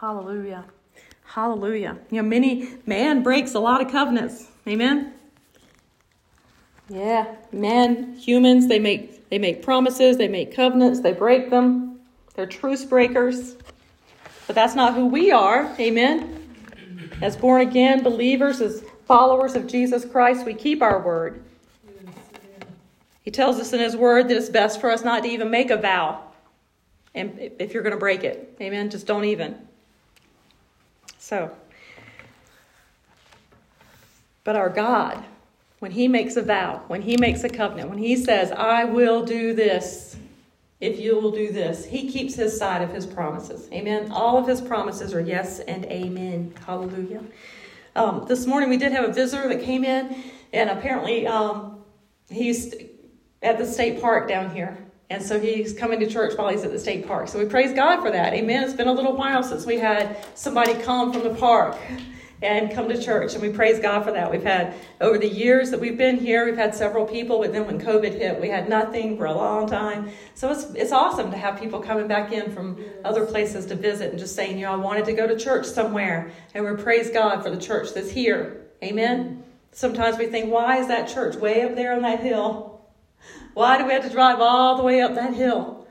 Hallelujah. Hallelujah. You know, many man breaks a lot of covenants. Amen. Yeah, men, humans, they make they make promises, they make covenants, they break them. They're truce breakers. But that's not who we are. Amen. As born again believers, as followers of Jesus Christ, we keep our word. He tells us in his word that it's best for us not to even make a vow. And if you're going to break it, amen, just don't even. So, but our God, when He makes a vow, when He makes a covenant, when He says, I will do this if you will do this, He keeps His side of His promises. Amen. All of His promises are yes and amen. Hallelujah. Um, this morning we did have a visitor that came in, and apparently um, he's at the state park down here. And so he's coming to church while he's at the state park. So we praise God for that. Amen. It's been a little while since we had somebody come from the park and come to church. And we praise God for that. We've had, over the years that we've been here, we've had several people, but then when COVID hit, we had nothing for a long time. So it's, it's awesome to have people coming back in from other places to visit and just saying, you know, I wanted to go to church somewhere. And we praise God for the church that's here. Amen. Sometimes we think, why is that church way up there on that hill? Why do we have to drive all the way up that hill?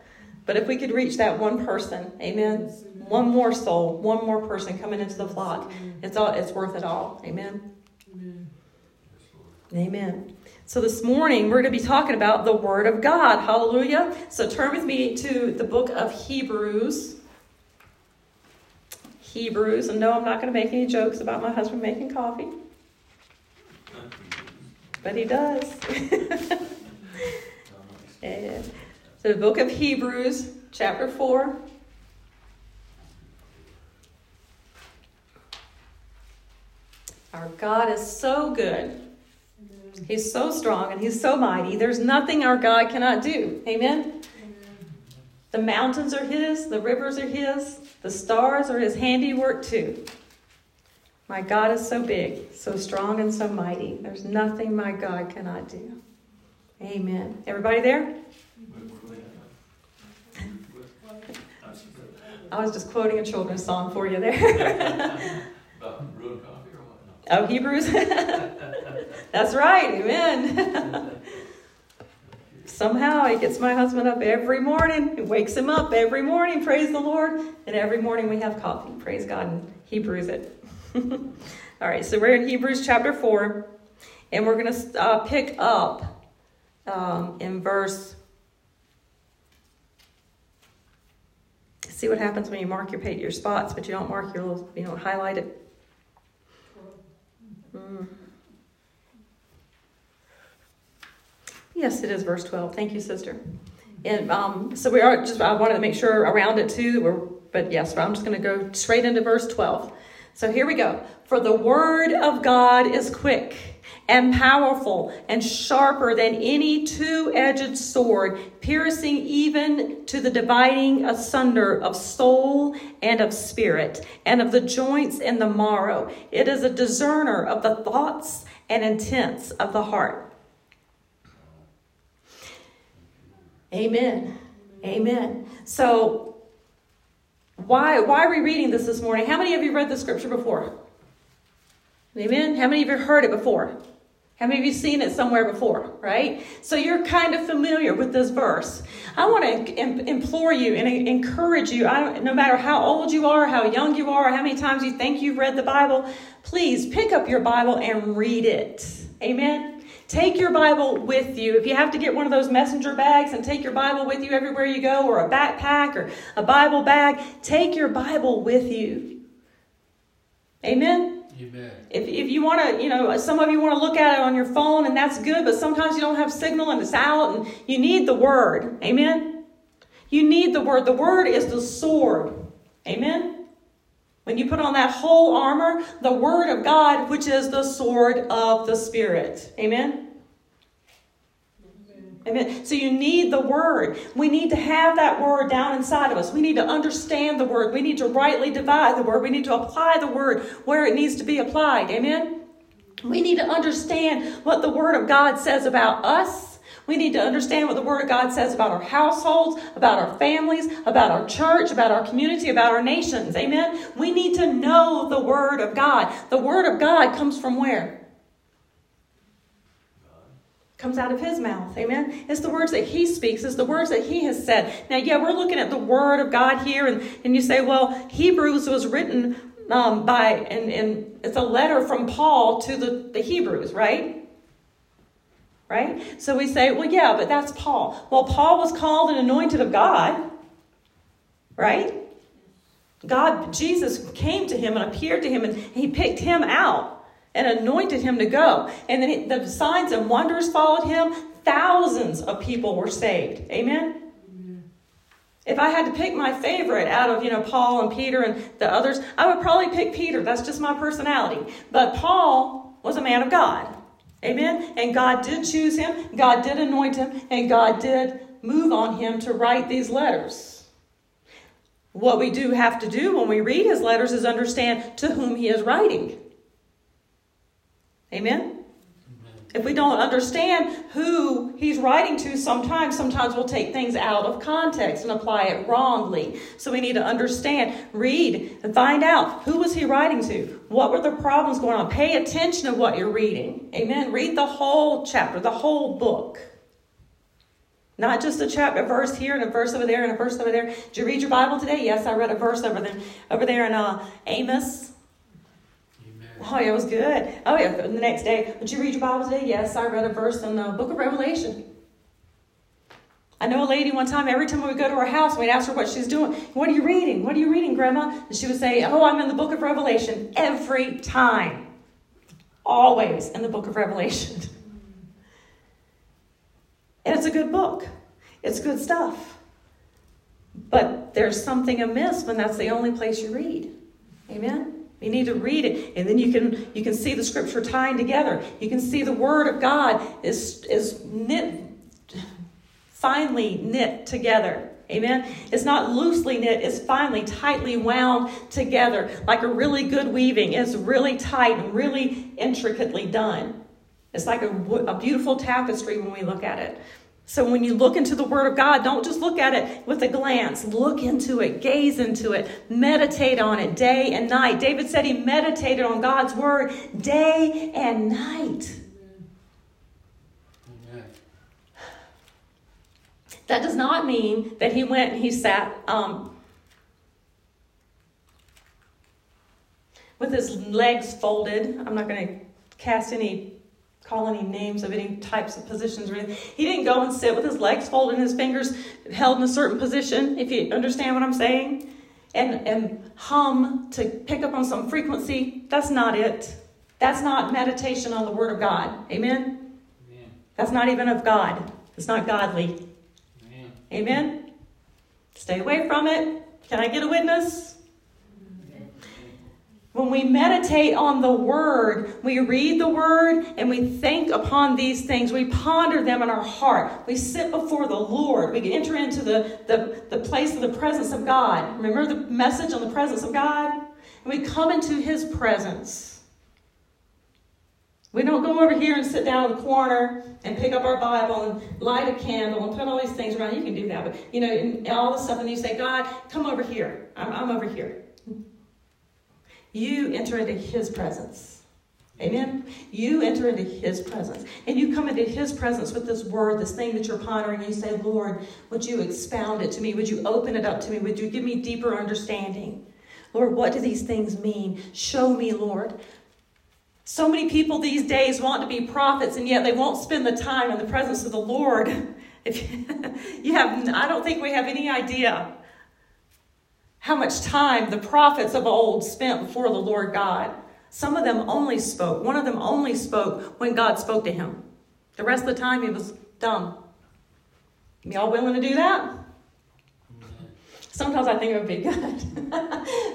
But if we could reach that one person, amen, one more soul, one more person coming into the flock, it's all it's worth it all. Amen. Amen. Amen. So this morning we're going to be talking about the Word of God. Hallelujah. So turn with me to the book of Hebrews. Hebrews. And no, I'm not going to make any jokes about my husband making coffee. But he does. And so the book of Hebrews, chapter 4. Our God is so good. He's so strong and he's so mighty. There's nothing our God cannot do. Amen? The mountains are his, the rivers are his, the stars are his handiwork too. My God is so big, so strong, and so mighty. There's nothing my God cannot do. Amen. Everybody there? I was just quoting a children's song for you there. oh, Hebrews? That's right. Amen. Somehow he gets my husband up every morning. It wakes him up every morning. Praise the Lord. And every morning we have coffee. Praise God. And he brews it. All right. So we're in Hebrews chapter 4. And we're going to uh, pick up um, in verse. See what happens when you mark your page, your spots, but you don't mark your little, you don't highlight it. Mm. Yes, it is verse 12. Thank you, sister. And um, so we are just, I wanted to make sure around it too, we're, but yes, I'm just going to go straight into verse 12. So here we go. For the word of God is quick and powerful and sharper than any two edged sword, piercing even to the dividing asunder of soul and of spirit, and of the joints and the marrow. It is a discerner of the thoughts and intents of the heart. Amen. Amen. So, why, why are we reading this this morning? How many of you read the scripture before? Amen. How many of you heard it before? How many of you seen it somewhere before, right? So you're kind of familiar with this verse. I want to implore you and encourage you, no matter how old you are, how young you are, how many times you think you've read the Bible, please pick up your Bible and read it. Amen. Take your Bible with you. If you have to get one of those messenger bags and take your Bible with you everywhere you go, or a backpack or a Bible bag, take your Bible with you. Amen. Amen. If, if you want to, you know, some of you want to look at it on your phone and that's good, but sometimes you don't have signal and it's out and you need the word. Amen. You need the word. The word is the sword. Amen. When you put on that whole armor, the word of God, which is the sword of the Spirit. Amen. Amen. So you need the word. We need to have that word down inside of us. We need to understand the word. We need to rightly divide the word. We need to apply the word where it needs to be applied. Amen. We need to understand what the word of God says about us, We need to understand what the Word of God says about our households, about our families, about our church, about our community, about our nations. Amen? We need to know the Word of God. The Word of God comes from where? Comes out of his mouth. Amen. It's the words that he speaks, it's the words that he has said. Now, yeah, we're looking at the word of God here, and, and you say, well, Hebrews was written um, by, and, and it's a letter from Paul to the, the Hebrews, right? Right? So we say, well, yeah, but that's Paul. Well, Paul was called and anointed of God, right? God, Jesus came to him and appeared to him, and he picked him out and anointed him to go. And then the signs and wonders followed him. Thousands of people were saved. Amen? If I had to pick my favorite out of, you know, Paul and Peter and the others, I would probably pick Peter. That's just my personality. But Paul was a man of God. Amen? And God did choose him, God did anoint him, and God did move on him to write these letters. What we do have to do when we read his letters is understand to whom he is writing. Amen? If we don't understand who he's writing to, sometimes, sometimes we'll take things out of context and apply it wrongly. So we need to understand, read, and find out who was he writing to? What were the problems going on? Pay attention to what you're reading. Amen. Read the whole chapter, the whole book. Not just a chapter, a verse here and a verse over there and a verse over there. Did you read your Bible today? Yes, I read a verse over there, over there in uh, Amos. Oh, yeah, it was good. Oh, yeah, the next day. Did you read your Bible today? Yes, I read a verse in the book of Revelation. I know a lady one time, every time we would go to her house, we'd ask her what she's doing. What are you reading? What are you reading, Grandma? And she would say, Oh, I'm in the book of Revelation. Every time. Always in the book of Revelation. And it's a good book, it's good stuff. But there's something amiss when that's the only place you read. Amen? You need to read it, and then you can you can see the scripture tying together. You can see the word of God is is knit finely knit together. Amen. It's not loosely knit, it's finely, tightly wound together, like a really good weaving. It's really tight and really intricately done. It's like a, a beautiful tapestry when we look at it. So when you look into the Word of God, don't just look at it with a glance. Look into it, gaze into it, meditate on it day and night. David said he meditated on God's Word day and night. That does not mean that he went and he sat um, with his legs folded. I'm not going to cast any call any names of any types of positions or anything. He didn't go and sit with his legs folded and his fingers held in a certain position, if you understand what I'm saying, and, and hum to pick up on some frequency. That's not it. That's not meditation on the Word of God. Amen? Amen. That's not even of God. It's not godly. Amen. Amen? Stay away from it. Can I get a witness? When we meditate on the Word, we read the Word and we think upon these things. We ponder them in our heart. We sit before the Lord. We enter into the, the, the place of the presence of God. Remember the message on the presence of God? And we come into His presence. We don't go over here and sit down in the corner and pick up our Bible and light a candle and put all these things around. You can do that, but you know, and all this stuff, and you say, God, come over here. I'm, I'm over here you enter into his presence. Amen. You enter into his presence. And you come into his presence with this word, this thing that you're pondering, you say, Lord, would you expound it to me? Would you open it up to me? Would you give me deeper understanding? Lord, what do these things mean? Show me, Lord. So many people these days want to be prophets, and yet they won't spend the time in the presence of the Lord. If you have, I don't think we have any idea how much time the prophets of old spent before the Lord God. Some of them only spoke. One of them only spoke when God spoke to him. The rest of the time he was dumb. Y'all willing to do that? Sometimes I think it would be good.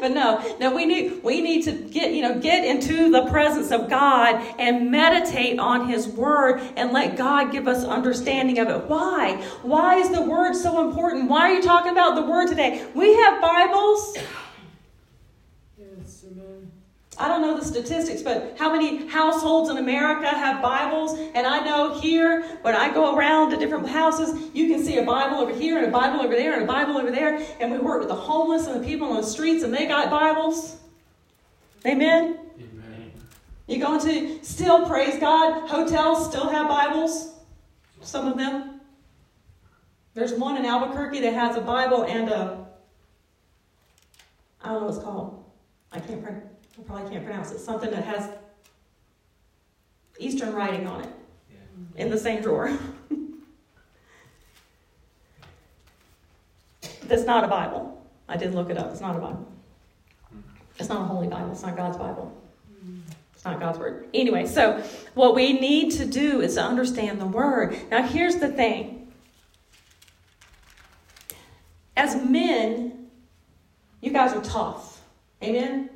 but no, no, we need we need to get, you know, get into the presence of God and meditate on his word and let God give us understanding of it. Why? Why is the word so important? Why are you talking about the word today? We have Bibles. I don't know the statistics, but how many households in America have Bibles? And I know here, when I go around to different houses, you can see a Bible over here and a Bible over there and a Bible over there. And we work with the homeless and the people on the streets, and they got Bibles. Amen? Amen. You go into, still, praise God, hotels still have Bibles. Some of them. There's one in Albuquerque that has a Bible and a, I don't know what it's called. I can't print. I probably can't pronounce it, something that has Eastern writing on it yeah. in the same drawer. That's not a Bible. I did look it up. It's not a Bible. Hmm. It's not a holy Bible. It's not God's Bible. It's not God's word. Anyway, so what we need to do is to understand the word. Now, here's the thing. As men, you guys are tough. Amen?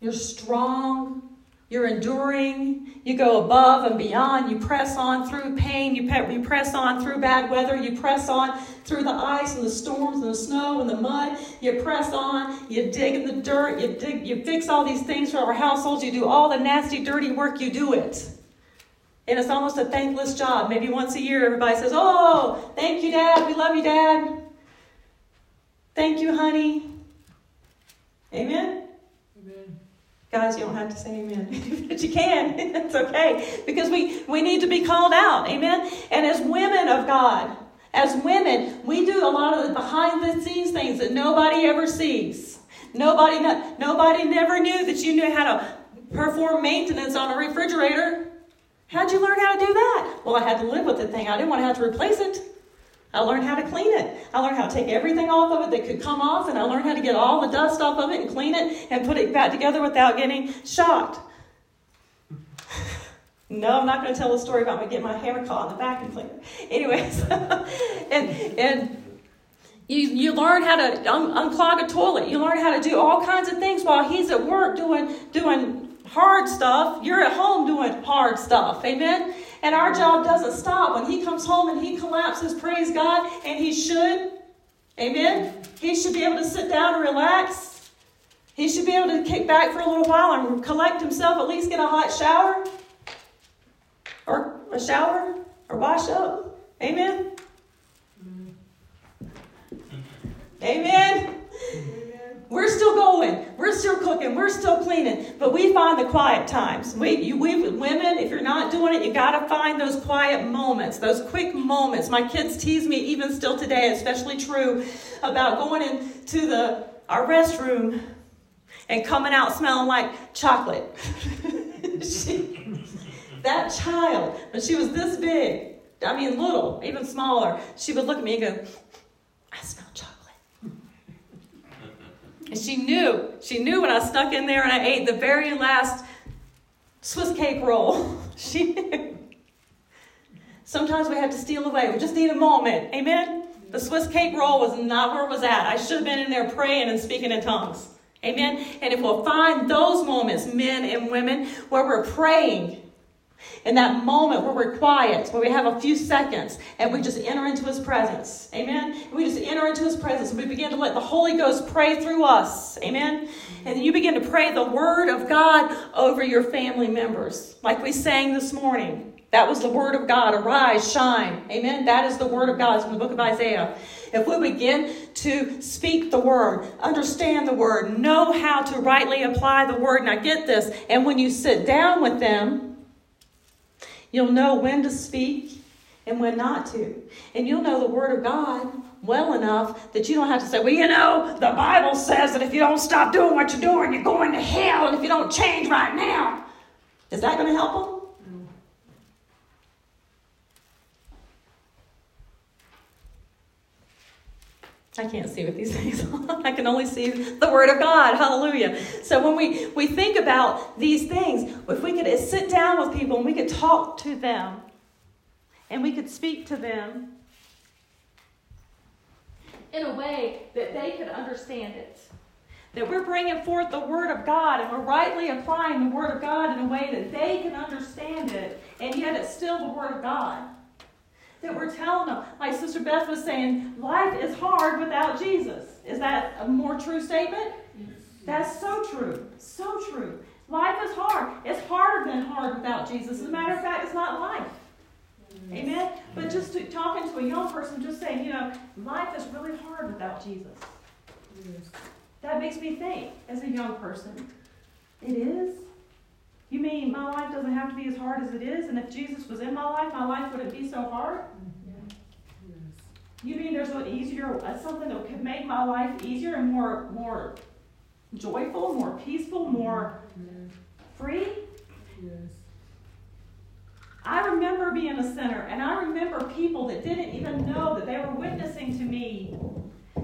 You're strong. You're enduring. You go above and beyond. You press on through pain. You, pe- you press on through bad weather. You press on through the ice and the storms and the snow and the mud. You press on. You dig in the dirt. You dig. You fix all these things for our households. You do all the nasty, dirty work. You do it. And it's almost a thankless job. Maybe once a year, everybody says, Oh, thank you, Dad. We love you, Dad. Thank you, honey. Amen. Guys, you don't have to say amen, but you can. it's okay because we, we need to be called out. Amen. And as women of God, as women, we do a lot of the behind the scenes things that nobody ever sees. Nobody, nobody never knew that you knew how to perform maintenance on a refrigerator. How'd you learn how to do that? Well, I had to live with the thing. I didn't want to have to replace it. I learned how to clean it. I learned how to take everything off of it that could come off, and I learned how to get all the dust off of it and clean it and put it back together without getting shocked. no, I'm not going to tell the story about me getting my hair caught in the vacuum cleaner. Anyways, and and you, you learn how to un- unclog a toilet. You learn how to do all kinds of things while he's at work doing doing hard stuff. You're at home doing hard stuff. Amen. And our job doesn't stop. When he comes home and he collapses, praise God, and he should. Amen. He should be able to sit down and relax. He should be able to kick back for a little while and collect himself, at least get a hot shower or a shower or wash up. Amen. Amen. We're still going. We're still cooking. We're still cleaning. But we find the quiet times. We, you, we women, if you're not doing it, you got to find those quiet moments, those quick moments. My kids tease me, even still today, especially true, about going into the our restroom and coming out smelling like chocolate. she, that child, when she was this big, I mean little, even smaller, she would look at me and go. And she knew. She knew when I snuck in there and I ate the very last Swiss cake roll. she knew. Sometimes we have to steal away. We just need a moment. Amen? The Swiss cake roll was not where it was at. I should have been in there praying and speaking in tongues. Amen? And if we'll find those moments, men and women, where we're praying, in that moment where we're quiet, where we have a few seconds and we just enter into his presence. Amen? We just enter into his presence and we begin to let the Holy Ghost pray through us. Amen? And then you begin to pray the word of God over your family members, like we sang this morning. That was the word of God. Arise, shine. Amen? That is the word of God. It's from the book of Isaiah. If we begin to speak the word, understand the word, know how to rightly apply the word, now get this, and when you sit down with them, You'll know when to speak and when not to. And you'll know the Word of God well enough that you don't have to say, well, you know, the Bible says that if you don't stop doing what you're doing, you're going to hell, and if you don't change right now, is that going to help them? I can't see with these things I can only see the Word of God. Hallelujah. So when we, we think about these things, if we could sit down with people and we could talk to them and we could speak to them in a way that they could understand it. That we're bringing forth the Word of God and we're rightly applying the Word of God in a way that they can understand it, and yet it's still the Word of God that we're telling them. Like Sister Beth was saying, life is hard without Jesus. Is that a more true statement? Yes. That's so true. So true. Life is hard. It's harder than hard without Jesus. As a matter of fact, it's not life. Amen? But just to, talking to a young person, just saying, you know, life is really hard without Jesus. That makes me think, as a young person, it is. You mean my life doesn't have to be as hard as it is? And if Jesus was in my life, my life wouldn't be so hard? You mean there's an easier, uh, something that could make my life easier and more, more joyful, more peaceful, more free? Yes. I remember being a sinner, and I remember people that didn't even know that they were witnessing to me,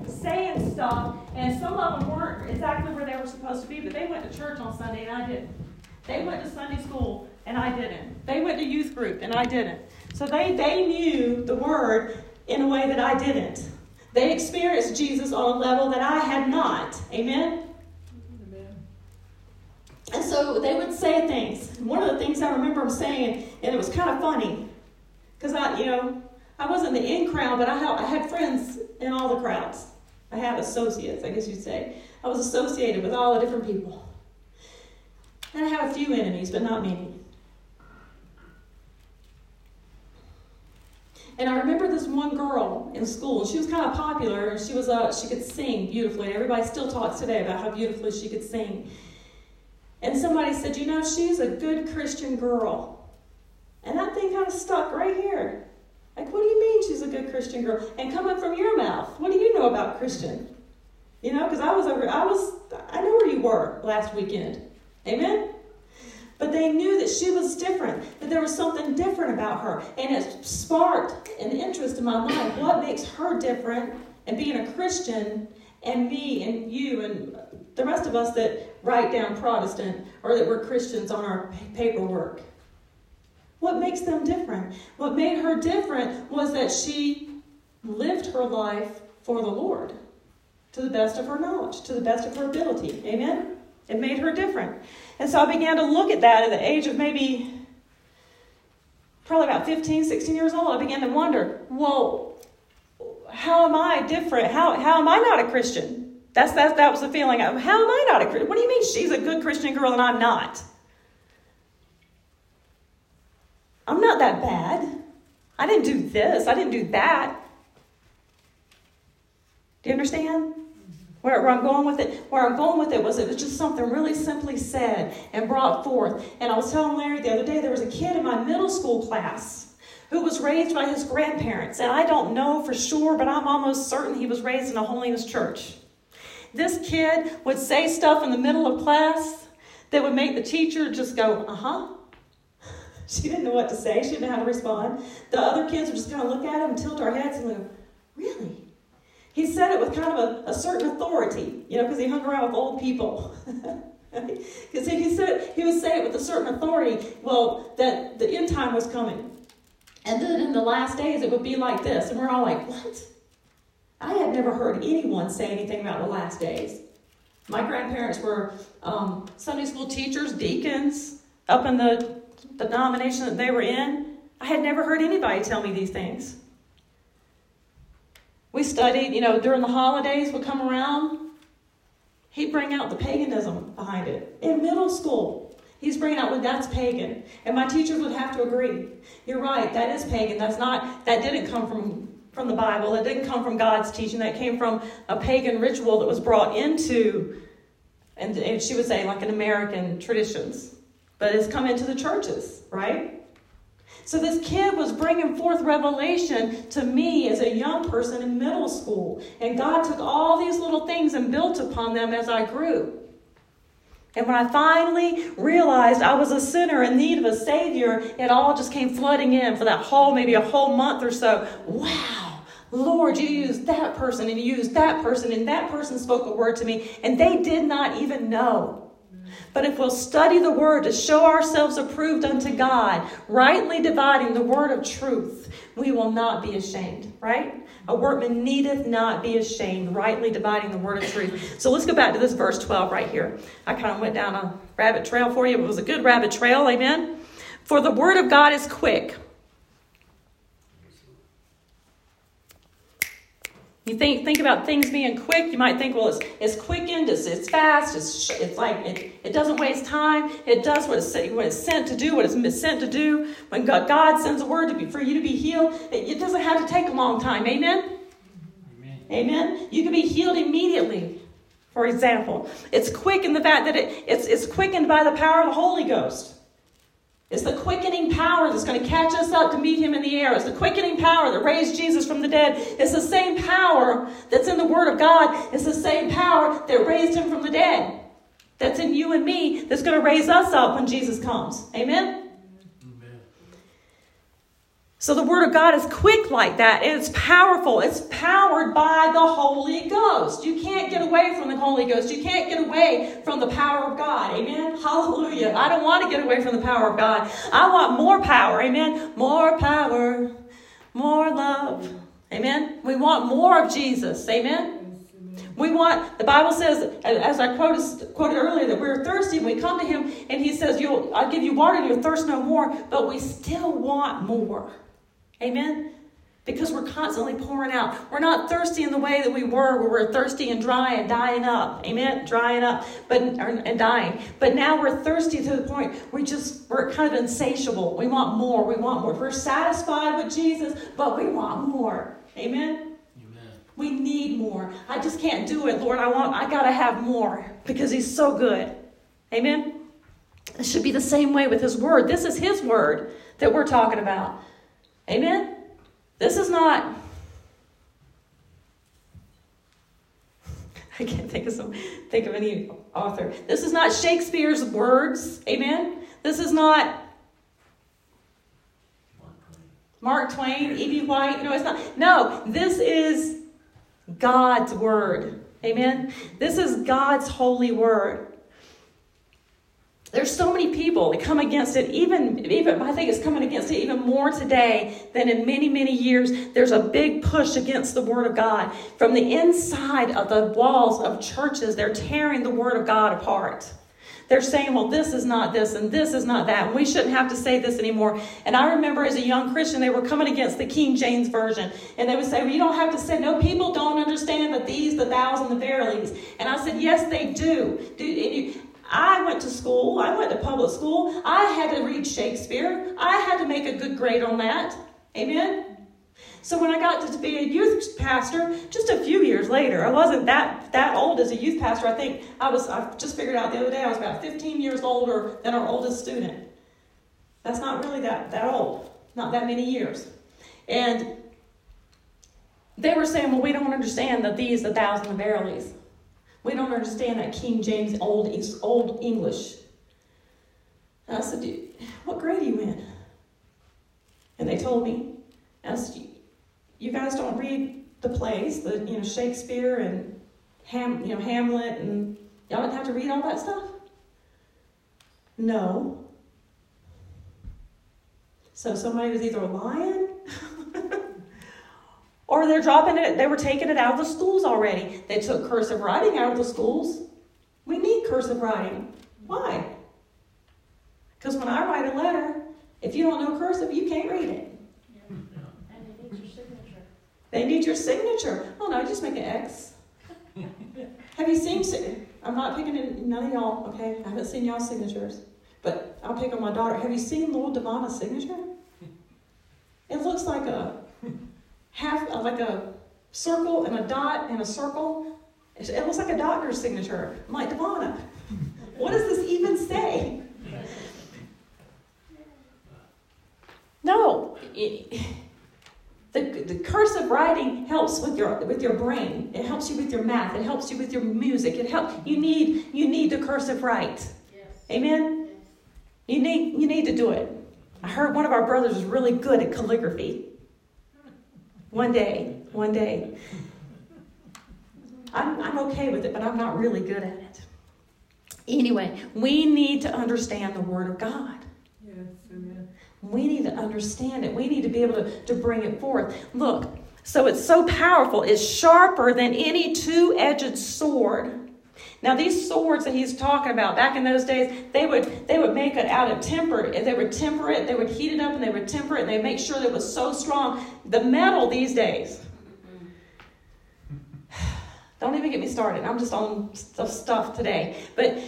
saying stuff, and some of them weren't exactly where they were supposed to be, but they went to church on Sunday and I didn't. They went to Sunday school and I didn't. They went to youth group and I didn't. So they, they knew the word in a way that I didn't. They experienced Jesus on a level that I had not. Amen? Amen. And so they would say things. One of the things I remember them saying, and it was kind of funny, because I, you know, I wasn't the in crowd, but I had, I had friends in all the crowds. I had associates, I guess you'd say. I was associated with all the different people. And I have a few enemies, but not many. And I remember this one girl in school. She was kind of popular, and she was uh, she could sing beautifully. And Everybody still talks today about how beautifully she could sing. And somebody said, You know, she's a good Christian girl. And that thing kind of stuck right here. Like, what do you mean she's a good Christian girl? And coming from your mouth, what do you know about Christian? You know, because I was over, I was, I know where you were last weekend. Amen? But they knew that she was different, that there was something different about her. And it sparked an interest in my mind. What makes her different? And being a Christian, and me and you and the rest of us that write down Protestant or that we're Christians on our paperwork. What makes them different? What made her different was that she lived her life for the Lord to the best of her knowledge, to the best of her ability. Amen? It made her different. And so I began to look at that at the age of maybe probably about 15, 16 years old. I began to wonder, well, how am I different? How, how am I not a Christian? That's, that, that was the feeling of, how am I not a Christian? What do you mean she's a good Christian girl and I'm not? I'm not that bad. I didn't do this. I didn't do that. Do you understand? Where, where, I'm going with it, where I'm going with it was it was just something really simply said and brought forth. And I was telling Larry the other day there was a kid in my middle school class who was raised by his grandparents, and I don't know for sure, but I'm almost certain he was raised in a holiness church. This kid would say stuff in the middle of class that would make the teacher just go, uh huh. She didn't know what to say. She didn't know how to respond. The other kids would just kind of look at him and tilt our heads and go, really? He said it with kind of a, a certain authority, you know, because he hung around with old people. Because he said he would say it with a certain authority. Well, that the end time was coming, and then in the last days it would be like this, and we're all like, "What? I had never heard anyone say anything about the last days. My grandparents were um, Sunday school teachers, deacons, up in the, the denomination that they were in. I had never heard anybody tell me these things. We studied, you know, during the holidays would come around. He'd bring out the paganism behind it. In middle school, he's bringing out, well, that's pagan. And my teachers would have to agree. You're right, that is pagan. That's not, that didn't come from from the Bible. It didn't come from God's teaching. That came from a pagan ritual that was brought into, and, and she would say, like an American traditions. But it's come into the churches, right? So this kid was bringing forth revelation to me as a young person in middle school. And God took all these little things and built upon them as I grew. And when I finally realized I was a sinner in need of a Savior, it all just came flooding in for that whole, maybe a whole month or so. Wow. Lord, you used that person and you used that person, and that person spoke a word to me, and they did not even know. But if we'll study the word to show ourselves approved unto God, rightly dividing the word of truth, we will not be ashamed, right? A workman needeth not be ashamed, rightly dividing the word of truth. So let's go back to this verse 12 right here. I kind of went down a rabbit trail for you. It was a good rabbit trail, amen? For the word of God is quick You think think about things being quick. You might think, well, it's it's quickened, it's, it's fast, it's it's like it, it doesn't waste time. It does what it's what it's sent to do, what it's sent to do. When God, God sends a word to be for you to be healed, it, it doesn't have to take a long time. Amen? Amen. Amen. You can be healed immediately. For example, it's quick in the fact that it, it's it's quickened by the power of the Holy Ghost. It's the quickening power that's going to catch us up to meet him in the air. It's the quickening power that raised Jesus from the dead. It's the same power that's in the Word of God. It's the same power that raised him from the dead. That's in you and me that's going to raise us up when Jesus comes. Amen? So the Word of God is quick like that. It's powerful. It's powered by the Holy Ghost. You can't get away from the Holy Ghost. You can't get away from the power of God. Amen? Hallelujah. I don't want to get away from the power of God. I want more power. Amen? More power, more love. Amen? We want more of Jesus. Amen? We want, the Bible says, as I quoted, quoted earlier, that we're thirsty we come to Him and He says, I'll give you water and you'll thirst no more, but we still want more. Amen? Because we're constantly pouring out. We're not thirsty in the way that we were, where we're thirsty and dry and dying up. Amen? Drying up but and dying. But now we're thirsty to the point we just we're kind of insatiable. We want more. We want more. We're satisfied with Jesus, but we want more. Amen? Amen. We need more. I just can't do it, Lord. I want I gotta have more because He's so good. Amen? It should be the same way with His Word. This is His Word that we're talking about. Amen? This is not. I can't think of some think of any author. This is not Shakespeare's words. Amen. This is not Mark Twain, E.B. White. No, it's not. No, this is God's word. Amen. This is God's holy word there's so many people that come against it even even i think it's coming against it even more today than in many many years there's a big push against the word of god from the inside of the walls of churches they're tearing the word of god apart they're saying, well, this is not this and this is not that. And we shouldn't have to say this anymore. And I remember as a young Christian, they were coming against the King James Version. And they would say, well, you don't have to say, no, people don't understand the these, the thous, and the verilies. And I said, yes, they do. do you, I went to school, I went to public school, I had to read Shakespeare, I had to make a good grade on that. Amen? So when I got to be a youth pastor, just a few years later, I wasn't that, that old as a youth pastor. I think I was, I just figured out the other day, I was about 15 years older than our oldest student. That's not really that, that old, not that many years. And they were saying, well, we don't understand the these, the thous, and the. We don't understand that King James Old, old English. And I said, What grade are you in? And they told me, I said, You guys don't read the plays, the you know Shakespeare and Ham, you know Hamlet, and y'all don't have to read all that stuff. No. So somebody was either lying or they're dropping it, they were taking it out of the schools already. They took cursive writing out of the schools. We need cursive writing. Why? Because when I write a letter, if you don't know cursive, you can't read it. And they need your signature. They need your signature. Oh no, just make an X. Have you seen? I'm not picking in, none of y'all. Okay, I haven't seen y'all's signatures, but I'll pick on my daughter. Have you seen little Devonna's signature? It looks like a half uh, like a circle and a dot and a circle. It looks like a doctor's signature. I'm like, Devonna, what does this even say? No. It, the, the cursive writing helps with your with your brain. It helps you with your math. It helps you with your music. It helps you need you need the cursive write. Yes. Amen. Yes. You need you need to do it. I heard one of our brothers is really good at calligraphy. One day, one day. I'm, I'm okay with it, but I'm not really good at it. Anyway, we need to understand the Word of God. Yes, amen. We need to understand it. We need to be able to, to bring it forth. Look, so it's so powerful. It's sharper than any two edged sword now these swords that he's talking about back in those days, they would they would make it out of temper. They would temper it, they would heat it up and they would temper it and they make sure that it was so strong. The metal these days, Don't even get me started. I'm just on stuff today. But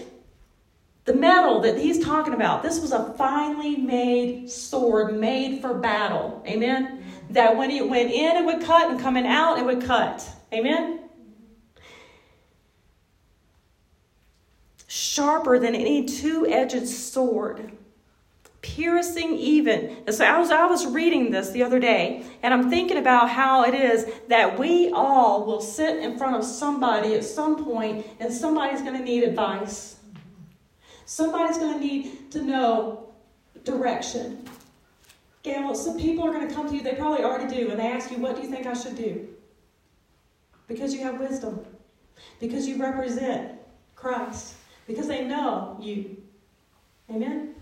the metal that he's talking about, this was a finely made sword made for battle. Amen? That when it went in, it would cut, and coming out, it would cut. Amen? Sharper than any two edged sword piercing even. so I was, I was reading this the other day, and I'm thinking about how it is that we all will sit in front of somebody at some point, and somebody's going to need advice. Somebody's going to need to know direction. Well, some people are going to come to you, they probably already do, and they ask you, What do you think I should do? Because you have wisdom, because you represent Christ, because they know you. Amen?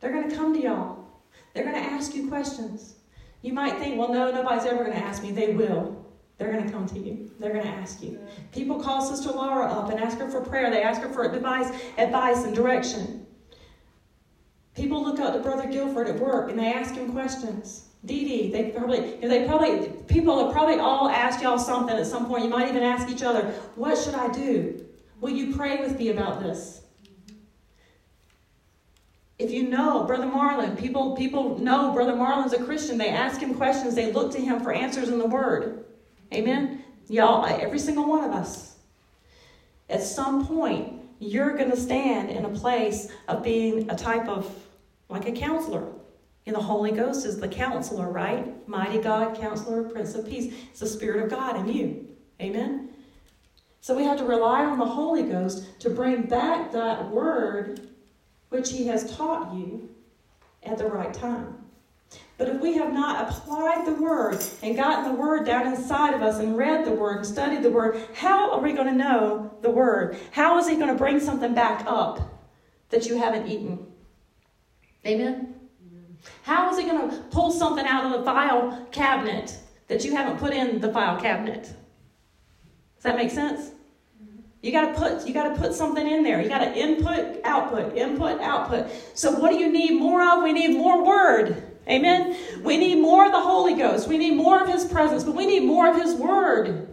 They're going to come to y'all. They're going to ask you questions. You might think, well, no, nobody's ever going to ask me. They will. They're going to come to you. They're going to ask you. People call Sister Laura up and ask her for prayer. They ask her for advice, advice and direction. People look up to Brother Guilford at work and they ask him questions. Dee Dee, they probably, they probably, people have probably all asked y'all something at some point. You might even ask each other, what should I do? Will you pray with me about this? If you know Brother Marlin, people, people know Brother Marlin's a Christian. They ask him questions, they look to him for answers in the Word. Amen? Y'all, uh, every single one of us. At some point, you're going to stand in a place of being a type of, like a counselor. And the Holy Ghost is the counselor, right? Mighty God, counselor, Prince of Peace. It's the Spirit of God in you. Amen? So we have to rely on the Holy Ghost to bring back that word which he has taught you at the right time. But if we have not applied the word and gotten the word down inside of us and read the word and studied the word, how are we going to know the word? How is he going to bring something back up that you haven't eaten? Amen? How is he going to pull something out of the file cabinet that you haven't put in the file cabinet? Does that make sense? You got to put you got to put something in there. You got to input, output, input, output. So what do you need more of? We need more word. Amen. We need more of the Holy Ghost. We need more of his presence, but we need more of his word.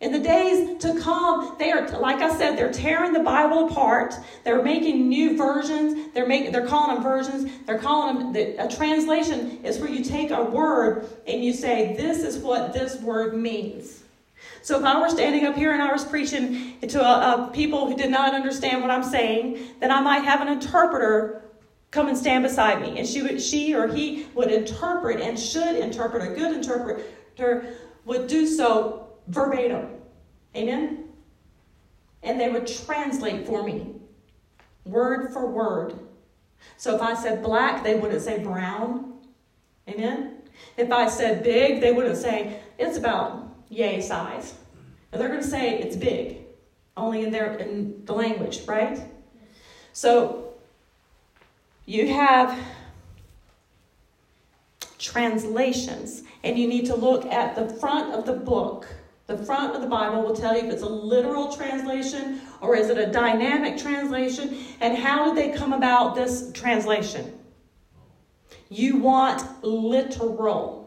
In the days to come, they are like I said, they're tearing the Bible apart. They're making new versions. They're making they're calling them versions. They're calling them the, a translation is where you take a word and you say, This is what this word means. So if I were standing up here and I was preaching to a, a people who did not understand what I'm saying, then I might have an interpreter come and stand beside me, and she would, she or he would interpret and should interpret. A good interpreter would do so verbatim. Amen. And they would translate for me, word for word. So if I said black, they wouldn't say brown. Amen. If I said big, they wouldn't say it's about yay size. And they're going to say it's big, only in their in the language, right? So you have translations, and you need to look at the front of the book. The front of the Bible will tell you if it's a literal translation or is it a dynamic translation, and how did they come about this translation? You want literal.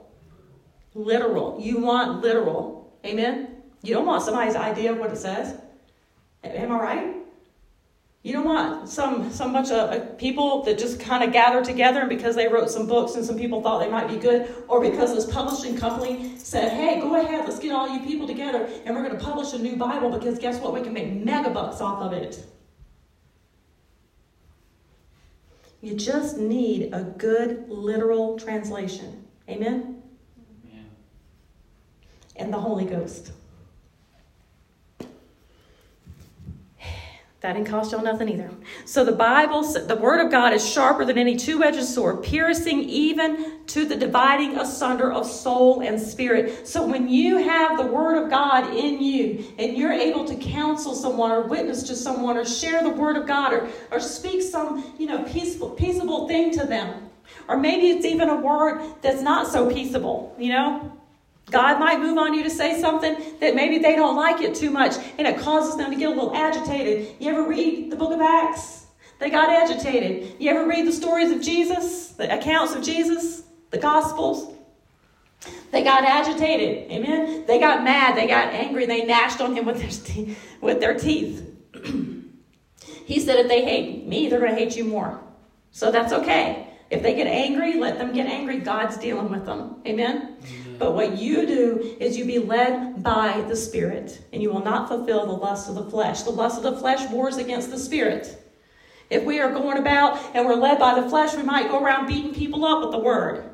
Literal. You want literal. Amen? You don't want somebody's idea of what it says. Am I right? You don't want some some bunch of uh, people that just kind of gather together and because they wrote some books and some people thought they might be good, or because this publishing company said, "Hey, go ahead, let's get all you people together and we're going to publish a new Bible because guess what? We can make mega bucks off of it." You just need a good literal translation. Amen. And the Holy Ghost. That didn't cost y'all nothing either. So the Bible, the Word of God is sharper than any two edged sword, piercing even to the dividing asunder of soul and spirit. So when you have the Word of God in you and you're able to counsel someone or witness to someone or share the Word of God or, or speak some, you know, peaceful, peaceable thing to them, or maybe it's even a word that's not so peaceable, you know, God might move on you to say something that maybe they don't like it too much and it causes them to get a little agitated. You ever read the book of Acts? They got agitated. You ever read the stories of Jesus, the accounts of Jesus, the Gospels? They got agitated. Amen. They got mad. They got angry. They gnashed on him with their, te- with their teeth. he said, if they hate me, they're going to hate you more. So that's okay. If they get angry, let them get angry. God's dealing with them. Amen? Amen? But what you do is you be led by the Spirit, and you will not fulfill the lust of the flesh. The lust of the flesh wars against the Spirit. If we are going about and we're led by the flesh, we might go around beating people up with the word.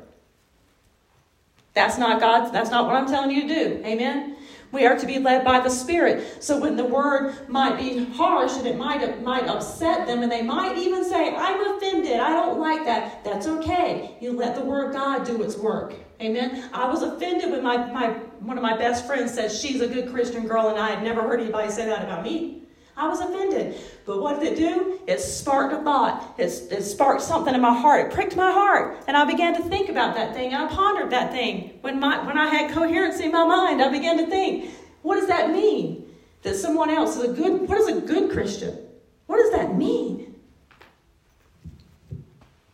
That's not God, that's not what I'm telling you to do. Amen? We are to be led by the Spirit. So when the word might be harsh and it might, might upset them, and they might even say, I'm offended, I don't like that, that's okay. You let the word of God do its work. Amen. I was offended when my, my one of my best friends said she's a good Christian girl, and I had never heard anybody say that about me. I was offended. But what did it do? It sparked a thought. It, it sparked something in my heart. It pricked my heart. And I began to think about that thing. I pondered that thing. When, my, when I had coherency in my mind, I began to think, what does that mean? That someone else is a good, what is a good Christian? What does that mean?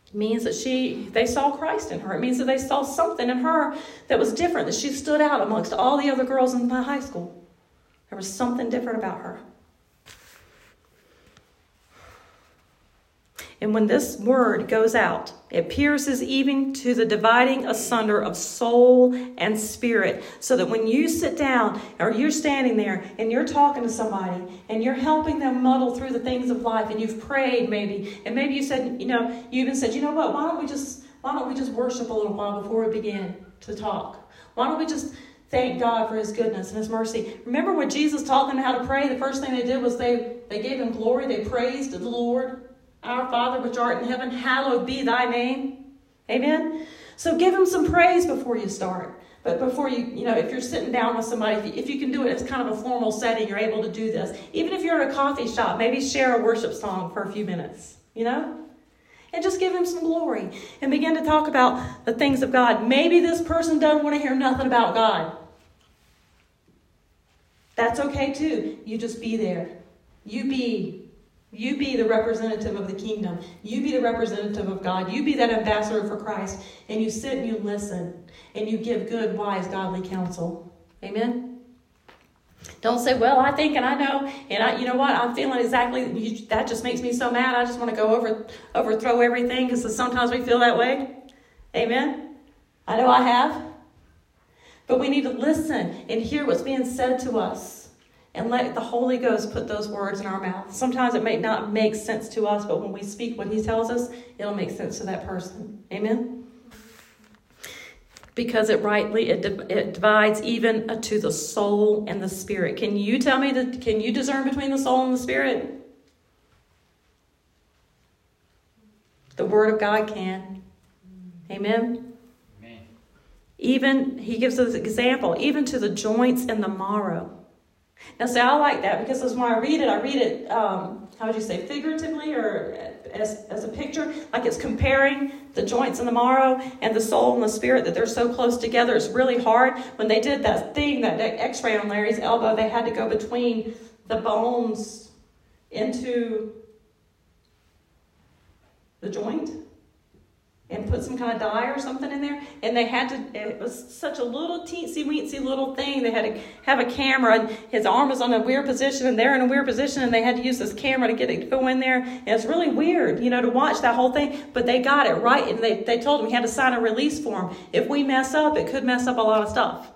It means that she, they saw Christ in her. It means that they saw something in her that was different, that she stood out amongst all the other girls in my high school. There was something different about her. And when this word goes out, it pierces even to the dividing asunder of soul and spirit. So that when you sit down or you're standing there and you're talking to somebody and you're helping them muddle through the things of life and you've prayed maybe, and maybe you said, you know, you even said, you know what, why don't we just why don't we just worship a little while before we begin to talk? Why don't we just thank God for his goodness and his mercy. Remember when Jesus taught them how to pray? The first thing they did was they, they gave him glory, they praised the Lord. Our Father which art in heaven, hallowed be thy name. Amen. So give him some praise before you start. But before you, you know, if you're sitting down with somebody, if you, if you can do it, it's kind of a formal setting, you're able to do this. Even if you're in a coffee shop, maybe share a worship song for a few minutes, you know? And just give him some glory and begin to talk about the things of God. Maybe this person doesn't want to hear nothing about God. That's okay too. You just be there. You be you be the representative of the kingdom. You be the representative of God. You be that ambassador for Christ. And you sit and you listen and you give good, wise, godly counsel. Amen? Don't say, well, I think and I know, and I, you know what, I'm feeling exactly, you, that just makes me so mad. I just want to go over, overthrow everything because sometimes we feel that way. Amen? I know I have. But we need to listen and hear what's being said to us and let the Holy Ghost put those words in our mouth. Sometimes it may not make sense to us, but when we speak what He tells us, it'll make sense to that person. Amen? Because it rightly it, it divides even uh, to the soul and the spirit. Can you tell me that? Can you discern between the soul and the spirit? The Word of God can. Amen. Amen. Even he gives us an example, even to the joints and the marrow. Now, see, I like that because as when I read it, I read it, um, how would you say, figuratively or as, as a picture? Like it's comparing the joints and the marrow and the soul and the spirit, that they're so close together. It's really hard. When they did that thing, that x ray on Larry's elbow, they had to go between the bones into the joint and put some kind of dye or something in there. And they had to, it was such a little teensy weensy little thing. They had to have a camera, and his arm was on a weird position, and they're in a weird position, and they had to use this camera to get it to go in there. And it's really weird, you know, to watch that whole thing. But they got it right, and they, they told him he had to sign a release form. If we mess up, it could mess up a lot of stuff.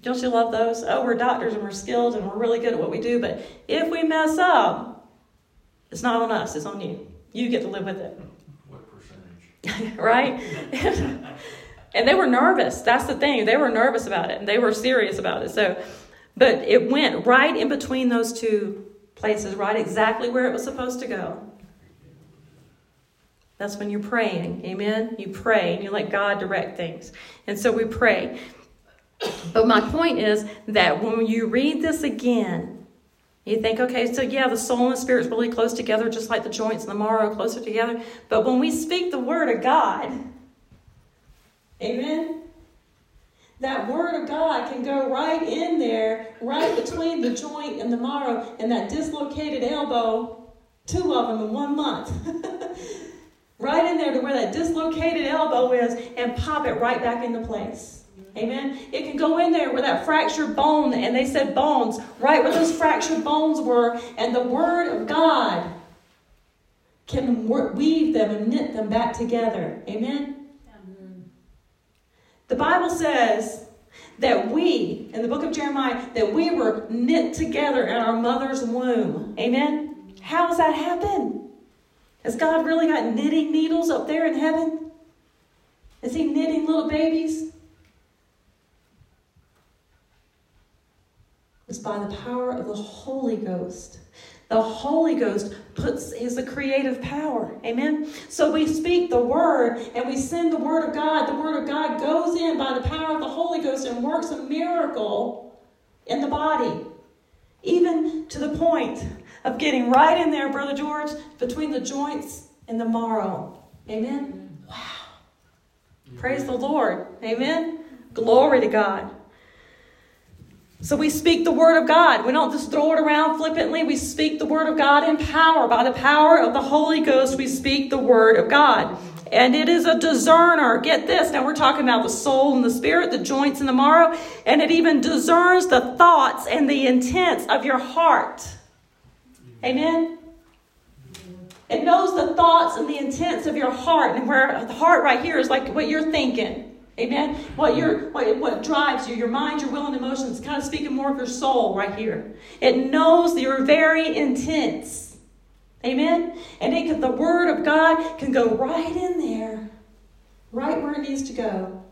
Don't you love those? Oh, we're doctors and we're skilled and we're really good at what we do, but if we mess up, it's not on us, it's on you. You get to live with it. right? and they were nervous. That's the thing. They were nervous about it and they were serious about it. So, but it went right in between those two places, right exactly where it was supposed to go. That's when you're praying. Amen? You pray and you let God direct things. And so we pray. But my point is that when you read this again, you think, okay, so yeah, the soul and the spirit is really close together, just like the joints and the marrow closer together. But when we speak the word of God, amen, that word of God can go right in there, right between the joint and the marrow and that dislocated elbow, two of them in one month. right in there to where that dislocated elbow is and pop it right back into place. Amen. It can go in there where that fractured bone, and they said bones, right where those fractured bones were, and the Word of God can weave them and knit them back together. Amen. The Bible says that we, in the book of Jeremiah, that we were knit together in our mother's womb. Amen? How does that happen? Has God really got knitting needles up there in heaven? Is He knitting little babies? It's by the power of the Holy Ghost. The Holy Ghost puts is the creative power. Amen. So we speak the word and we send the word of God. The word of God goes in by the power of the Holy Ghost and works a miracle in the body. Even to the point of getting right in there, Brother George, between the joints and the marrow. Amen. Wow. Praise the Lord. Amen. Glory to God. So we speak the word of God. We don't just throw it around flippantly. We speak the word of God in power. By the power of the Holy Ghost, we speak the word of God. And it is a discerner. Get this. Now we're talking about the soul and the spirit, the joints and the marrow. And it even discerns the thoughts and the intents of your heart. Amen. It knows the thoughts and the intents of your heart. And where the heart right here is like what you're thinking. Amen. What your what, what drives you, your mind, your will, and emotions, kind of speaking more of your soul right here. It knows your very intents. Amen. And it can, the word of God can go right in there, right where it needs to go,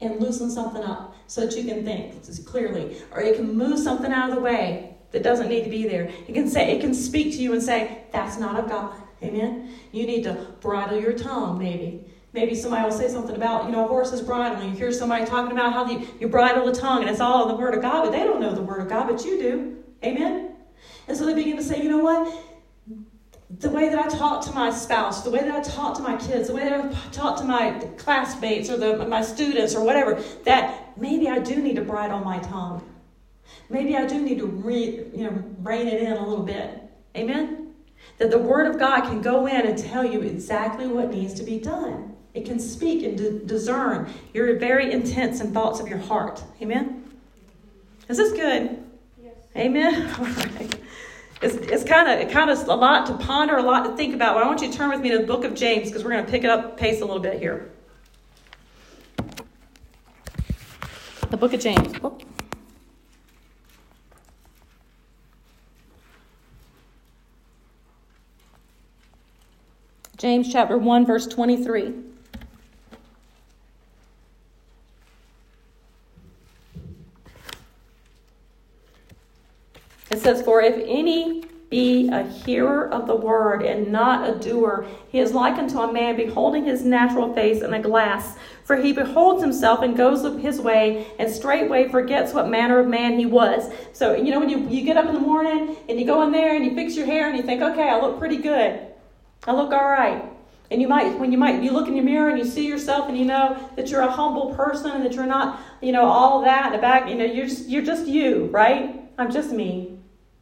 and loosen something up so that you can think clearly, or it can move something out of the way that doesn't need to be there. It can say, it can speak to you and say, "That's not of God." Amen. You need to bridle your tongue, maybe. Maybe somebody will say something about, you know, a horse's bridle. And you hear somebody talking about how you, you bridle the tongue and it's all in the Word of God, but they don't know the Word of God, but you do. Amen? And so they begin to say, you know what? The way that I talk to my spouse, the way that I talk to my kids, the way that I talk to my classmates or the, my students or whatever, that maybe I do need to bridle my tongue. Maybe I do need to re, you know, rein it in a little bit. Amen? That the Word of God can go in and tell you exactly what needs to be done. It can speak and d- discern your very intents and thoughts of your heart. Amen? Is this good? Yes. Amen? All right. It's, it's kind of kind of a lot to ponder, a lot to think about. But I want you to turn with me to the book of James because we're going to pick it up pace a little bit here. The book of James. Oh. James chapter 1, verse 23. It says, For if any be a hearer of the word and not a doer, he is like unto a man beholding his natural face in a glass. For he beholds himself and goes his way, and straightway forgets what manner of man he was. So, you know, when you, you get up in the morning and you go in there and you fix your hair and you think, okay, I look pretty good. I look all right. And you might, when you might, you look in your mirror and you see yourself and you know that you're a humble person and that you're not, you know, all that the back, you know, you're just, you're just you, right? I'm just me.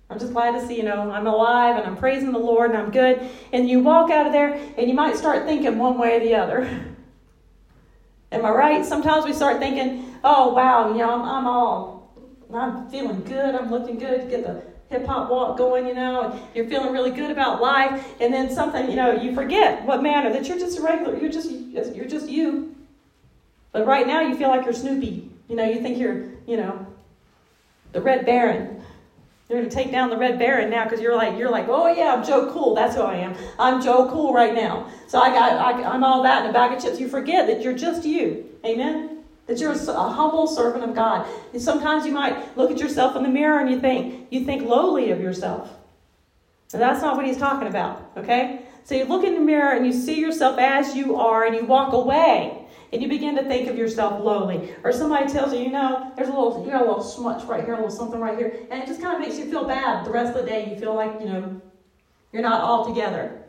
I'm just glad to see, you know, I'm alive and I'm praising the Lord and I'm good. And you walk out of there and you might start thinking one way or the other. Am I right? Sometimes we start thinking, oh, wow, you know, I'm, I'm all, I'm feeling good. I'm looking good. Get the hip hop walk going, you know, and you're feeling really good about life. And then something, you know, you forget what manner that you're just a regular, you're just, you're just you. But right now you feel like you're Snoopy. You know, you think you're, you know, the Red Baron. You're to take down the Red Baron now because you're like, you're like, oh yeah, I'm Joe Cool. That's who I am. I'm Joe Cool right now. So I got, I, I'm all that in a bag of chips. You forget that you're just you. Amen. That you're a humble servant of God. And sometimes you might look at yourself in the mirror and you think, you think lowly of yourself. And that's not what he's talking about. Okay. So you look in the mirror and you see yourself as you are and you walk away and you begin to think of yourself lowly. Or somebody tells you, you know, there's a little, you got a little smudge right here, a little something right here, and it just kind of makes you feel bad the rest of the day. You feel like, you know, you're not all together.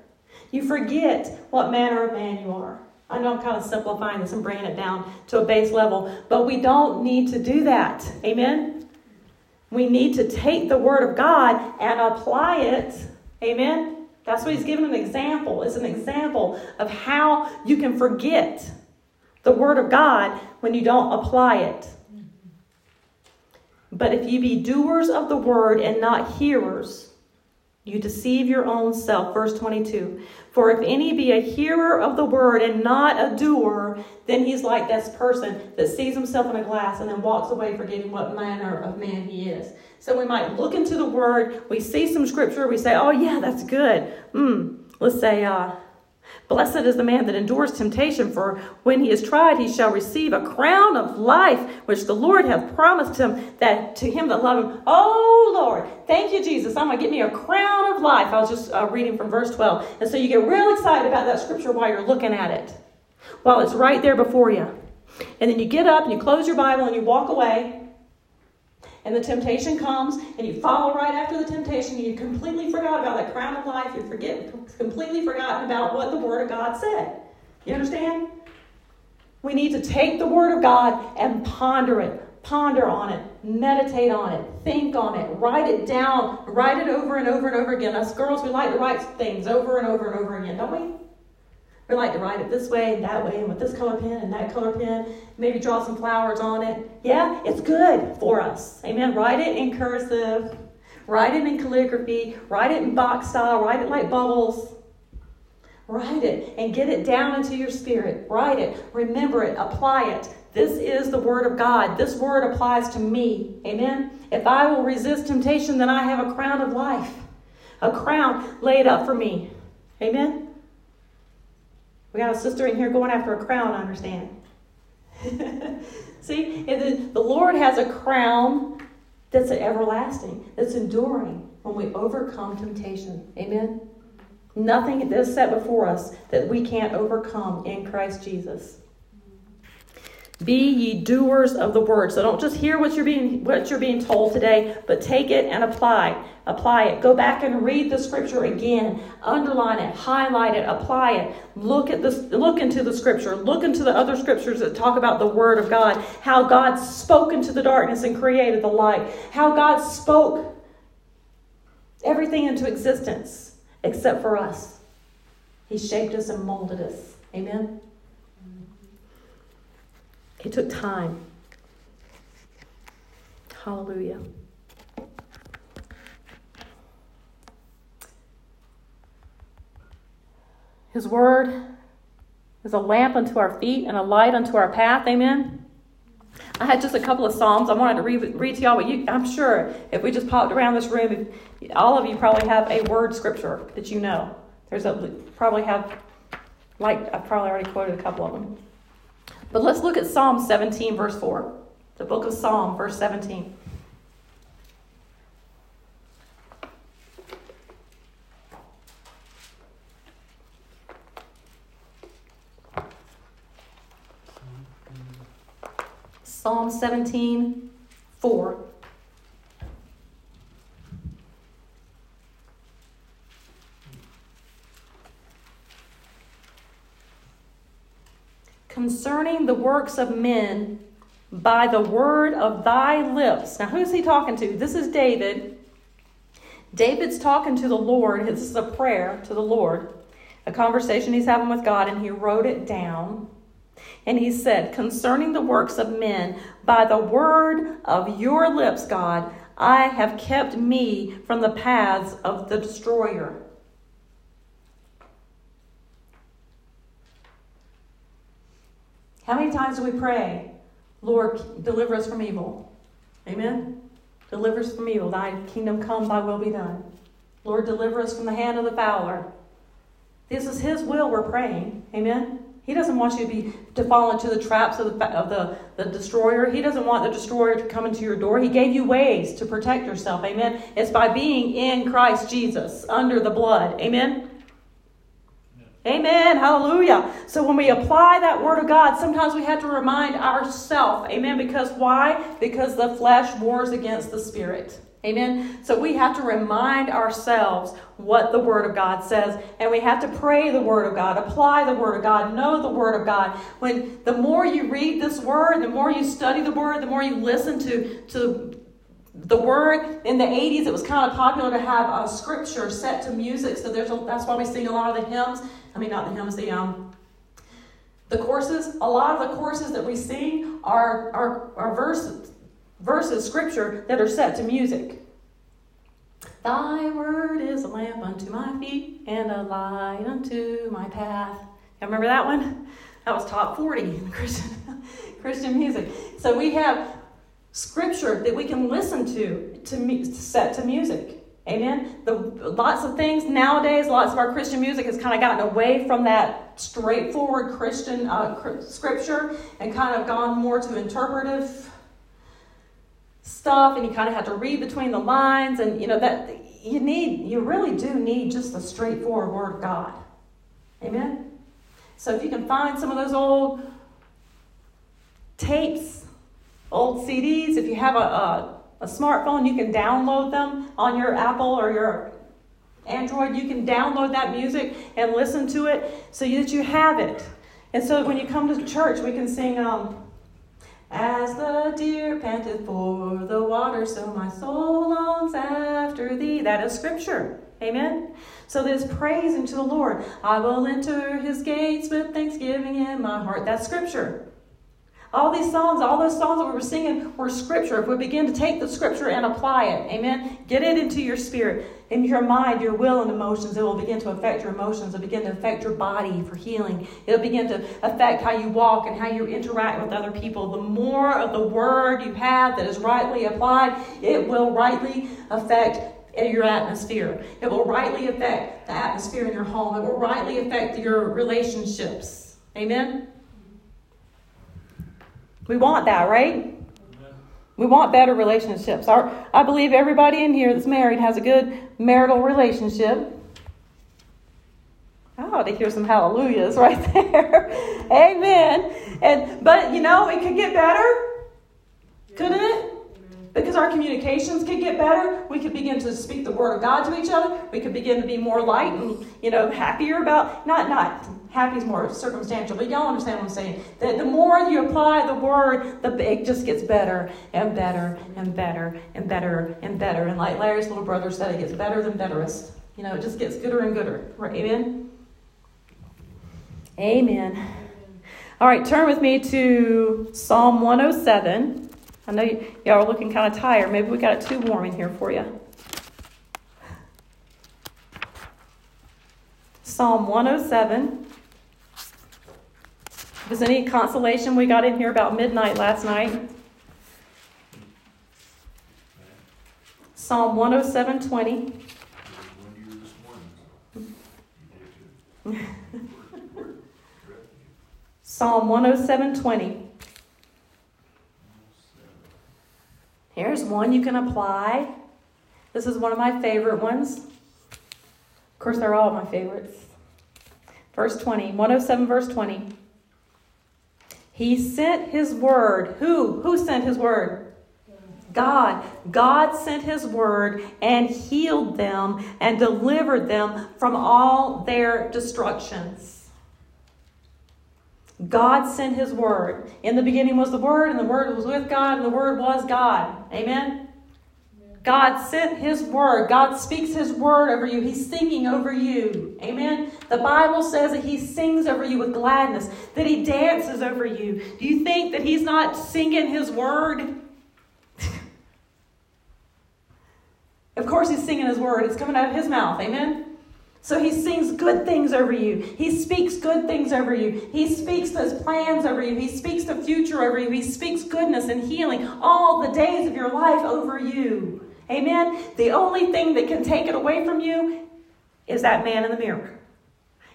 You forget what manner of man you are. I know I'm kind of simplifying this and bringing it down to a base level, but we don't need to do that. Amen? We need to take the Word of God and apply it. Amen? That's what he's giving an example. It's an example of how you can forget the word of God when you don't apply it. But if you be doers of the word and not hearers, you deceive your own self. Verse 22. For if any be a hearer of the word and not a doer, then he's like this person that sees himself in a glass and then walks away forgetting what manner of man he is. So we might look into the word, we see some scripture, we say, oh, yeah, that's good. Mm. Let's say, uh, Blessed is the man that endures temptation, for when he is tried, he shall receive a crown of life, which the Lord hath promised him that to him that love him. Oh Lord, thank you, Jesus. I'm gonna get me a crown of life. I was just uh, reading from verse 12. And so you get real excited about that scripture while you're looking at it, while it's right there before you. And then you get up and you close your Bible and you walk away and the temptation comes and you follow right after the temptation and you completely forgot about that crown of life you forget completely forgotten about what the word of god said you understand we need to take the word of god and ponder it ponder on it meditate on it think on it write it down write it over and over and over again us girls we like to write things over and over and over again don't we we like to write it this way and that way and with this color pen and that color pen. Maybe draw some flowers on it. Yeah, it's good for us. Amen. Write it in cursive. Write it in calligraphy. Write it in box style. Write it like bubbles. Write it and get it down into your spirit. Write it. Remember it. Apply it. This is the Word of God. This Word applies to me. Amen. If I will resist temptation, then I have a crown of life, a crown laid up for me. Amen. We got a sister in here going after a crown, I understand. See, the, the Lord has a crown that's everlasting, that's enduring when we overcome temptation. Amen? Nothing is set before us that we can't overcome in Christ Jesus. Be ye doers of the word. So don't just hear what you're being what you're being told today, but take it and apply. Apply it. Go back and read the scripture again. Underline it, highlight it, apply it. Look at this look into the scripture. Look into the other scriptures that talk about the word of God. How God spoke into the darkness and created the light. How God spoke everything into existence except for us. He shaped us and molded us. Amen. It took time. Hallelujah. His word is a lamp unto our feet and a light unto our path. Amen. I had just a couple of Psalms I wanted to read, read to y'all, but you, I'm sure if we just popped around this room, all of you probably have a word scripture that you know. There's a probably have, like I've probably already quoted a couple of them. But let's look at Psalm 17, verse 4. The book of Psalm, verse 17. Psalm 17, 4. Concerning the works of men by the word of thy lips. Now, who's he talking to? This is David. David's talking to the Lord. This is a prayer to the Lord, a conversation he's having with God, and he wrote it down. And he said, Concerning the works of men, by the word of your lips, God, I have kept me from the paths of the destroyer. How many times do we pray, Lord, deliver us from evil? Amen? Deliver us from evil. Thy kingdom come, thy will be done. Lord, deliver us from the hand of the fowler. This is his will we're praying. Amen? He doesn't want you to be to fall into the traps of the, of the, the destroyer. He doesn't want the destroyer to come into your door. He gave you ways to protect yourself. Amen. It's by being in Christ Jesus under the blood. Amen. Amen. Hallelujah. So when we apply that word of God, sometimes we have to remind ourselves. Amen. Because why? Because the flesh wars against the spirit. Amen. So we have to remind ourselves what the Word of God says, and we have to pray the Word of God, apply the Word of God, know the Word of God. When the more you read this Word, the more you study the Word, the more you listen to, to the word in the 80s it was kind of popular to have a scripture set to music so there's a, that's why we sing a lot of the hymns I mean, not the hymns, the um, The courses, a lot of the courses that we sing are, are, are verses, verses, scripture, that are set to music. Thy word is a lamp unto my feet and a light unto my path. You remember that one? That was top 40 in Christian, Christian music. So we have scripture that we can listen to to set to music. Amen. The lots of things nowadays, lots of our Christian music has kind of gotten away from that straightforward Christian uh, scripture and kind of gone more to interpretive stuff, and you kind of have to read between the lines, and you know that you need, you really do need just the straightforward Word of God. Amen. So if you can find some of those old tapes, old CDs, if you have a, a a smartphone, you can download them on your Apple or your Android. You can download that music and listen to it so that you have it. And so when you come to church, we can sing, um, As the deer panted for the water, so my soul longs after thee. That is scripture. Amen. So there's praising to the Lord. I will enter his gates with thanksgiving in my heart. That's scripture. All these songs, all those songs that we were singing were scripture. If we begin to take the scripture and apply it, amen, get it into your spirit, in your mind, your will, and emotions, it will begin to affect your emotions. It'll begin to affect your body for healing. It'll begin to affect how you walk and how you interact with other people. The more of the word you have that is rightly applied, it will rightly affect your atmosphere. It will rightly affect the atmosphere in your home. It will rightly affect your relationships. Amen? We want that, right? We want better relationships. Our, I believe everybody in here that's married has a good marital relationship. I ought to hear some hallelujahs right there. Amen. And but you know, it could get better, couldn't it? Because our communications could get better. We could begin to speak the word of God to each other. We could begin to be more light and, you know, happier about not not happy is more circumstantial, but y'all understand what I'm saying. That the more you apply the word, the it just gets better and better and better and better and better. And like Larry's little brother said, it gets better than betterest. You know, it just gets gooder and gooder. Right? Amen. Amen. All right, turn with me to Psalm 107. I know y'all are looking kind of tired. Maybe we got it too warm in here for you. Psalm 107. If there's any consolation we got in here about midnight last night, Psalm 107:20. Psalm 107:20. Here's one you can apply. This is one of my favorite ones. Of course, they're all my favorites. Verse 20, 107, verse 20. He sent his word. Who? Who sent his word? God. God sent his word and healed them and delivered them from all their destructions. God sent his word. In the beginning was the word, and the word was with God, and the word was God. Amen? God sent his word. God speaks his word over you. He's singing over you. Amen. The Bible says that he sings over you with gladness, that he dances over you. Do you think that he's not singing his word? of course, he's singing his word. It's coming out of his mouth. Amen. So he sings good things over you. He speaks good things over you. He speaks those plans over you. He speaks the future over you. He speaks goodness and healing all the days of your life over you. Amen. The only thing that can take it away from you is that man in the mirror.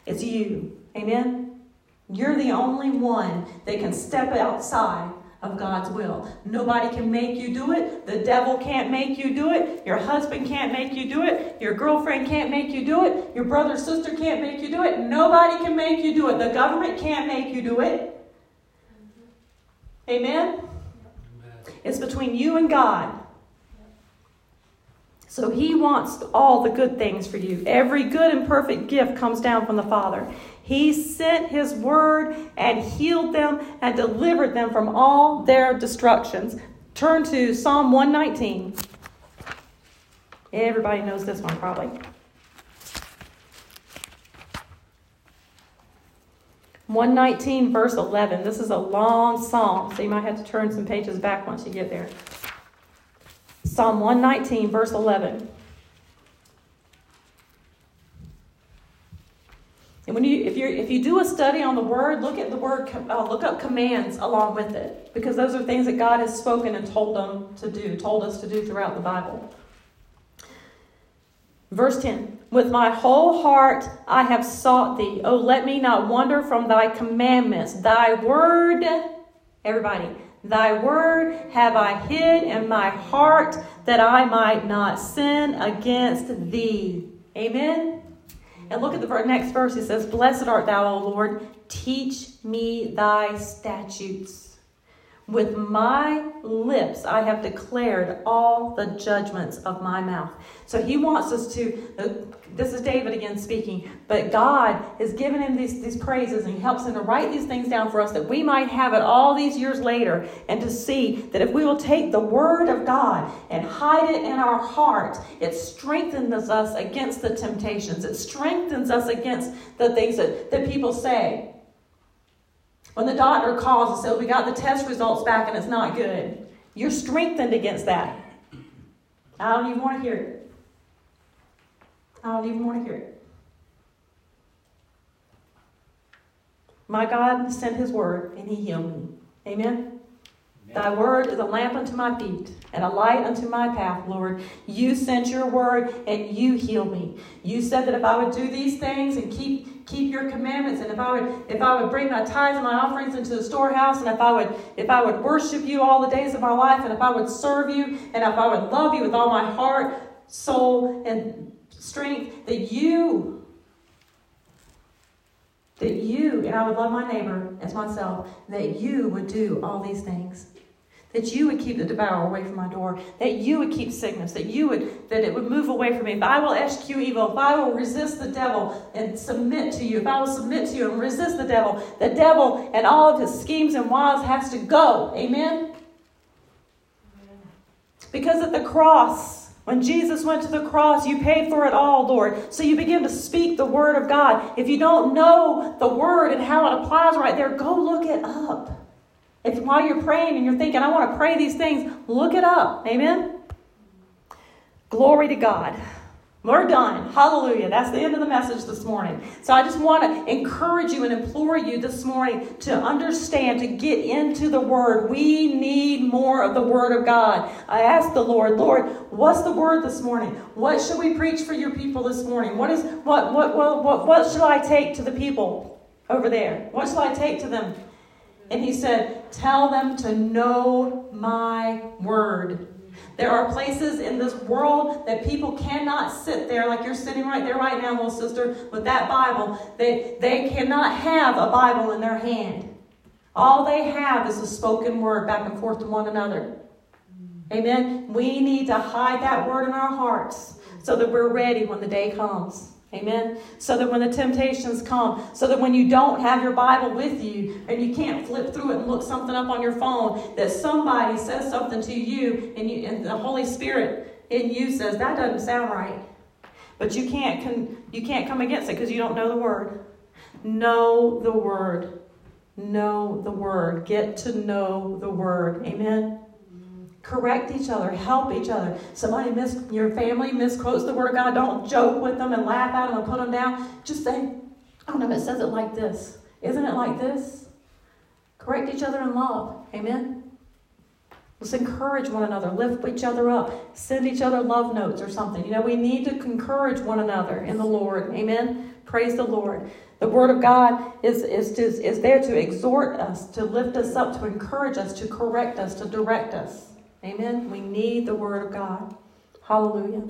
It's you. Amen. You're the only one that can step outside of God's will. Nobody can make you do it. The devil can't make you do it. Your husband can't make you do it. Your girlfriend can't make you do it. Your brother sister can't make you do it. Nobody can make you do it. The government can't make you do it. Amen? It's between you and God. So he wants all the good things for you. Every good and perfect gift comes down from the Father. He sent his word and healed them and delivered them from all their destructions. Turn to Psalm 119. Everybody knows this one probably. 119, verse 11. This is a long psalm, so you might have to turn some pages back once you get there. Psalm 119, verse 11. And when you, if you if you do a study on the word, look at the word, uh, look up commands along with it, because those are things that God has spoken and told them to do, told us to do throughout the Bible. Verse 10 With my whole heart I have sought thee. Oh, let me not wander from thy commandments. Thy word, everybody, thy word have I hid in my heart that I might not sin against thee. Amen. And look at the next verse. It says, Blessed art thou, O Lord. Teach me thy statutes. With my lips I have declared all the judgments of my mouth. So he wants us to, this is David again speaking, but God has given him these, these praises and he helps him to write these things down for us that we might have it all these years later and to see that if we will take the word of God and hide it in our heart, it strengthens us against the temptations. It strengthens us against the things that, that people say. When the doctor calls and says, We got the test results back and it's not good, you're strengthened against that. I don't even want to hear it. I don't even want to hear it. My God sent his word and he healed me. Amen. Thy word is a lamp unto my feet and a light unto my path, Lord. You sent your word and you healed me. You said that if I would do these things and keep keep your commandments, and if I would if I would bring my tithes and my offerings into the storehouse, and if I would if I would worship you all the days of my life, and if I would serve you, and if I would love you with all my heart, soul, and strength, that you that you, and I would love my neighbor as myself, that you would do all these things that you would keep the devourer away from my door, that you would keep sickness, that you would that it would move away from me. If I will execute evil, if I will resist the devil and submit to you, if I will submit to you and resist the devil, the devil and all of his schemes and wiles has to go. Amen. Because at the cross, when Jesus went to the cross, you paid for it all, Lord. So you begin to speak the word of God. If you don't know the word and how it applies right there, go look it up. If while you're praying and you're thinking, I want to pray these things, look it up. Amen? Glory to God. We're done. Hallelujah. That's the end of the message this morning. So I just want to encourage you and implore you this morning to understand, to get into the Word. We need more of the Word of God. I asked the Lord, Lord, what's the Word this morning? What should we preach for your people this morning? What is what what what what, what should I take to the people over there? What shall I take to them? And he said, Tell them to know my word. There are places in this world that people cannot sit there like you're sitting right there right now, little sister, with that Bible. They, they cannot have a Bible in their hand. All they have is a spoken word back and forth to one another. Amen. We need to hide that word in our hearts so that we're ready when the day comes. Amen. So that when the temptations come, so that when you don't have your Bible with you and you can't flip through it and look something up on your phone, that somebody says something to you and, you, and the Holy Spirit in you says, that doesn't sound right. But you can't, con- you can't come against it because you don't know the Word. Know the Word. Know the Word. Get to know the Word. Amen. Correct each other, help each other. Somebody miss your family misquotes the word of God. Don't joke with them and laugh at them and put them down. Just say, i don't no, it says it like this. Isn't it like this?" Correct each other in love. Amen. Let's encourage one another, lift each other up, send each other love notes or something. You know, we need to encourage one another in the Lord. Amen. Praise the Lord. The Word of God is, is, is, is there to exhort us, to lift us up, to encourage us, to correct us, to direct us. Amen. We need the Word of God. Hallelujah.